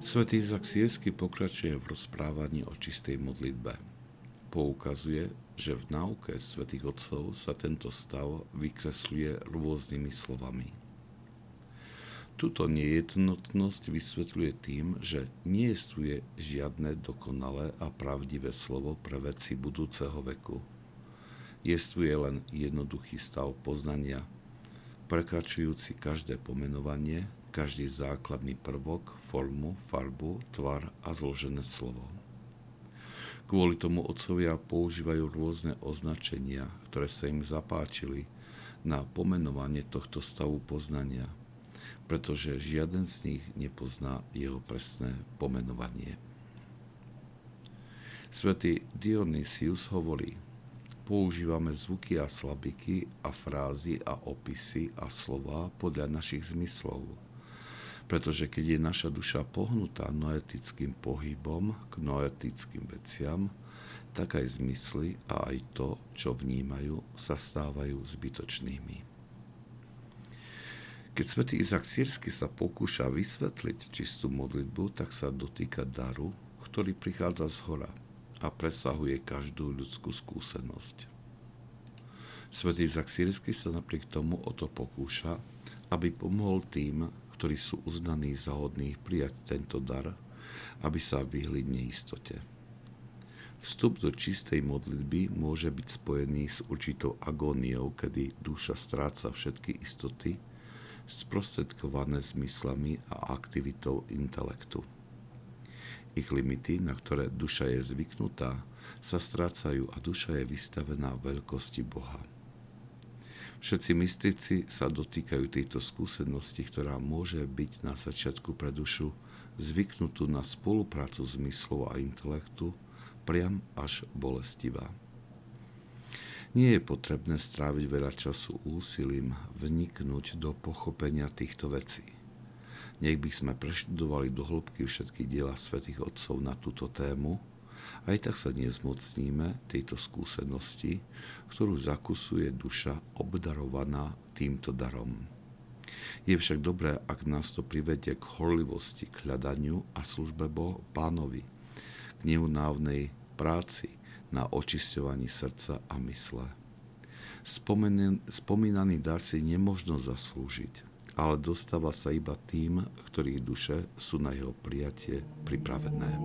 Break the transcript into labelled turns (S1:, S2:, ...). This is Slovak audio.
S1: Svetý Izak Siersky pokračuje v rozprávaní o čistej modlitbe. Poukazuje, že v náuke svätých Otcov sa tento stav vykresľuje rôznymi slovami. Tuto nejednotnosť vysvetľuje tým, že nie je žiadne dokonalé a pravdivé slovo pre veci budúceho veku. Jestuje len jednoduchý stav poznania, prekračujúci každé pomenovanie, každý základný prvok, formu, farbu, tvar a zložené slovo. Kvôli tomu otcovia používajú rôzne označenia, ktoré sa im zapáčili na pomenovanie tohto stavu poznania, pretože žiaden z nich nepozná jeho presné pomenovanie. Svetý Dionysius hovorí, používame zvuky a slabiky a frázy a opisy a slova podľa našich zmyslov – pretože keď je naša duša pohnutá noetickým pohybom k noetickým veciam, tak aj zmysly a aj to, čo vnímajú, sa stávajú zbytočnými. Keď svätý Izak Sírsky sa pokúša vysvetliť čistú modlitbu, tak sa dotýka daru, ktorý prichádza z hora a presahuje každú ľudskú skúsenosť. Svetý Izak Sírsky sa napriek tomu o to pokúša, aby pomohol tým, ktorí sú uznaní za hodných prijať tento dar, aby sa vyhli neistote. Vstup do čistej modlitby môže byť spojený s určitou agóniou, kedy duša stráca všetky istoty, sprostredkované zmyslami a aktivitou intelektu. Ich limity, na ktoré duša je zvyknutá, sa strácajú a duša je vystavená veľkosti Boha. Všetci mystici sa dotýkajú tejto skúsenosti, ktorá môže byť na začiatku pre dušu zvyknutú na spoluprácu zmyslov a intelektu, priam až bolestivá. Nie je potrebné stráviť veľa času úsilím vniknúť do pochopenia týchto vecí. Nech by sme preštudovali do hĺbky všetky diela svätých Otcov na túto tému, aj tak sa nezmocníme tejto skúsenosti, ktorú zakusuje duša obdarovaná týmto darom. Je však dobré, ak nás to privedie k horlivosti, k hľadaniu a službe Bohu pánovi, k neunávnej práci na očisťovaní srdca a mysle. spomínaný dar si nemožno zaslúžiť, ale dostáva sa iba tým, ktorých duše sú na jeho prijatie pripravené.